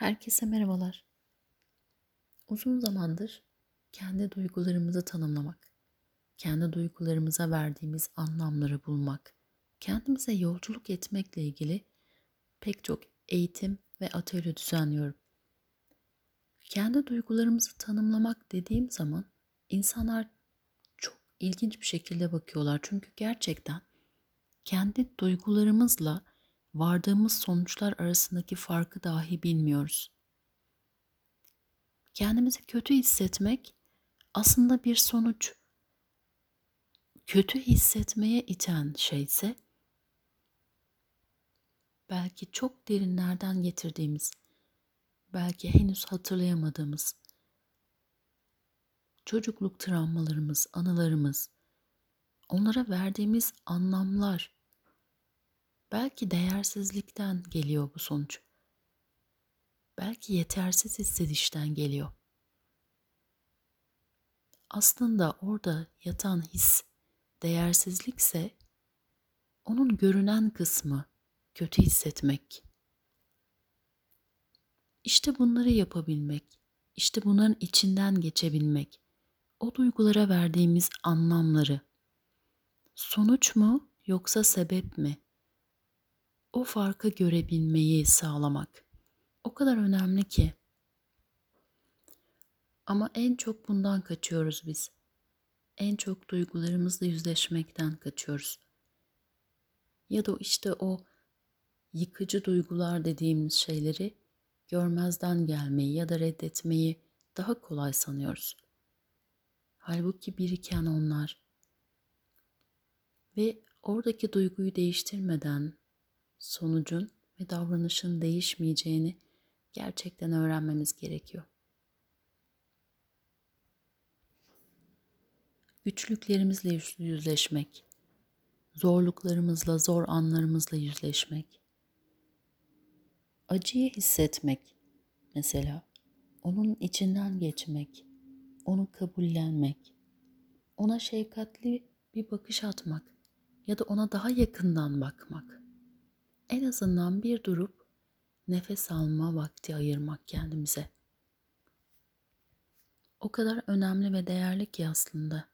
Herkese merhabalar. Uzun zamandır kendi duygularımızı tanımlamak, kendi duygularımıza verdiğimiz anlamları bulmak, kendimize yolculuk etmekle ilgili pek çok eğitim ve atölye düzenliyorum. Kendi duygularımızı tanımlamak dediğim zaman insanlar çok ilginç bir şekilde bakıyorlar. Çünkü gerçekten kendi duygularımızla vardığımız sonuçlar arasındaki farkı dahi bilmiyoruz. Kendimizi kötü hissetmek aslında bir sonuç. Kötü hissetmeye iten şeyse belki çok derinlerden getirdiğimiz, belki henüz hatırlayamadığımız çocukluk travmalarımız, anılarımız, onlara verdiğimiz anlamlar Belki değersizlikten geliyor bu sonuç. Belki yetersiz hissedişten geliyor. Aslında orada yatan his değersizlikse onun görünen kısmı kötü hissetmek. İşte bunları yapabilmek, işte bunların içinden geçebilmek, o duygulara verdiğimiz anlamları sonuç mu yoksa sebep mi? O farkı görebilmeyi sağlamak o kadar önemli ki. Ama en çok bundan kaçıyoruz biz. En çok duygularımızla yüzleşmekten kaçıyoruz. Ya da işte o yıkıcı duygular dediğimiz şeyleri görmezden gelmeyi ya da reddetmeyi daha kolay sanıyoruz. Halbuki biriken onlar. Ve oradaki duyguyu değiştirmeden sonucun ve davranışın değişmeyeceğini gerçekten öğrenmemiz gerekiyor. Güçlüklerimizle yüzleşmek, zorluklarımızla, zor anlarımızla yüzleşmek, acıyı hissetmek mesela, onun içinden geçmek, onu kabullenmek, ona şefkatli bir bakış atmak ya da ona daha yakından bakmak en azından bir durup nefes alma vakti ayırmak kendimize. O kadar önemli ve değerli ki aslında.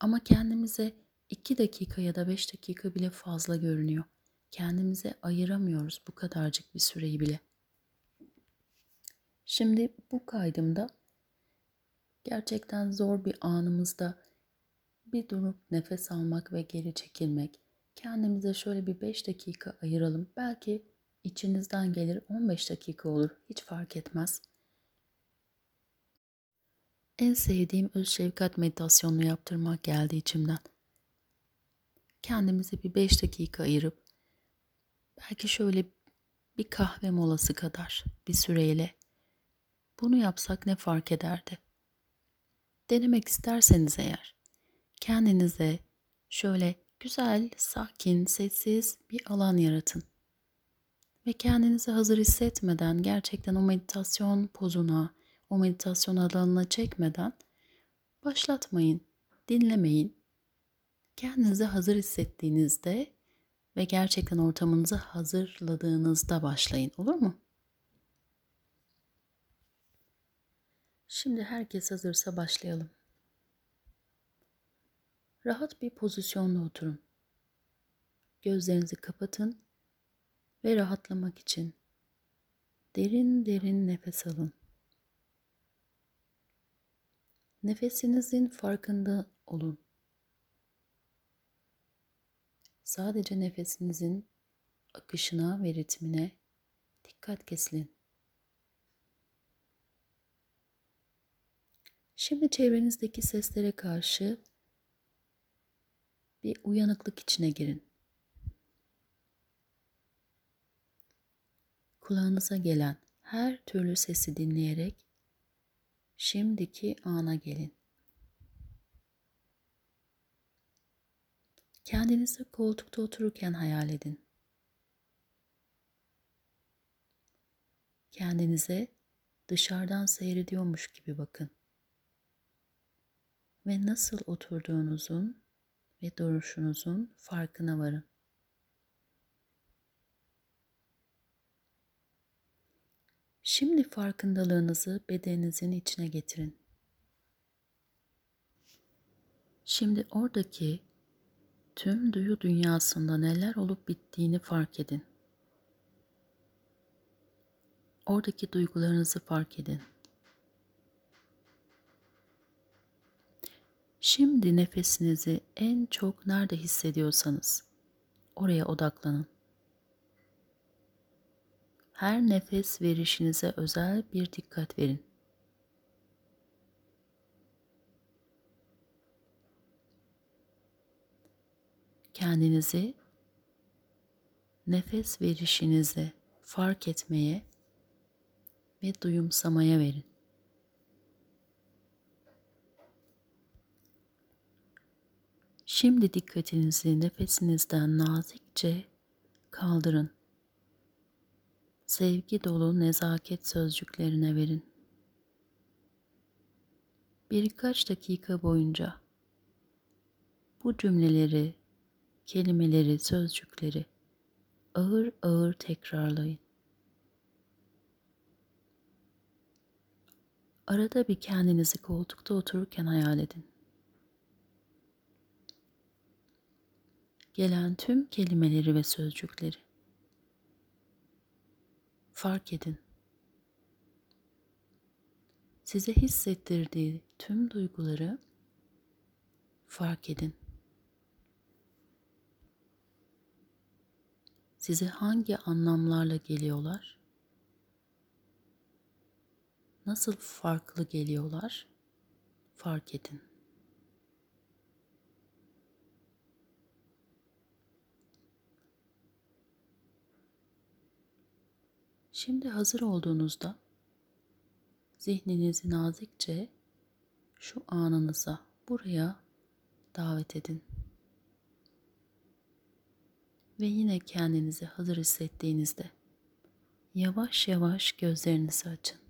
Ama kendimize iki dakika ya da beş dakika bile fazla görünüyor. Kendimize ayıramıyoruz bu kadarcık bir süreyi bile. Şimdi bu kaydımda gerçekten zor bir anımızda bir durup nefes almak ve geri çekilmek, Kendimize şöyle bir 5 dakika ayıralım. Belki içinizden gelir 15 dakika olur. Hiç fark etmez. En sevdiğim öz şefkat meditasyonunu yaptırmak geldi içimden. Kendimize bir 5 dakika ayırıp belki şöyle bir kahve molası kadar bir süreyle bunu yapsak ne fark ederdi? Denemek isterseniz eğer kendinize şöyle Güzel, sakin, sessiz bir alan yaratın. Ve kendinizi hazır hissetmeden gerçekten o meditasyon pozuna, o meditasyon alanına çekmeden başlatmayın, dinlemeyin. Kendinizi hazır hissettiğinizde ve gerçekten ortamınızı hazırladığınızda başlayın olur mu? Şimdi herkes hazırsa başlayalım. Rahat bir pozisyonda oturun. Gözlerinizi kapatın ve rahatlamak için derin derin nefes alın. Nefesinizin farkında olun. Sadece nefesinizin akışına ve ritmine dikkat kesilin. Şimdi çevrenizdeki seslere karşı bir uyanıklık içine girin. Kulağınıza gelen her türlü sesi dinleyerek şimdiki ana gelin. Kendinizi koltukta otururken hayal edin. Kendinize dışarıdan seyrediyormuş gibi bakın. Ve nasıl oturduğunuzun ve duruşunuzun farkına varın. Şimdi farkındalığınızı bedeninizin içine getirin. Şimdi oradaki tüm duyu dünyasında neler olup bittiğini fark edin. Oradaki duygularınızı fark edin. Şimdi nefesinizi en çok nerede hissediyorsanız oraya odaklanın. Her nefes verişinize özel bir dikkat verin. Kendinizi nefes verişinizi fark etmeye ve duyumsamaya verin. Şimdi dikkatinizi nefesinizden nazikçe kaldırın. Sevgi dolu nezaket sözcüklerine verin. Birkaç dakika boyunca bu cümleleri, kelimeleri, sözcükleri ağır ağır tekrarlayın. Arada bir kendinizi koltukta otururken hayal edin. Gelen tüm kelimeleri ve sözcükleri fark edin. Size hissettirdiği tüm duyguları fark edin. Size hangi anlamlarla geliyorlar? Nasıl farklı geliyorlar? Fark edin. Şimdi hazır olduğunuzda zihninizi nazikçe şu anınıza, buraya davet edin. Ve yine kendinizi hazır hissettiğinizde yavaş yavaş gözlerinizi açın.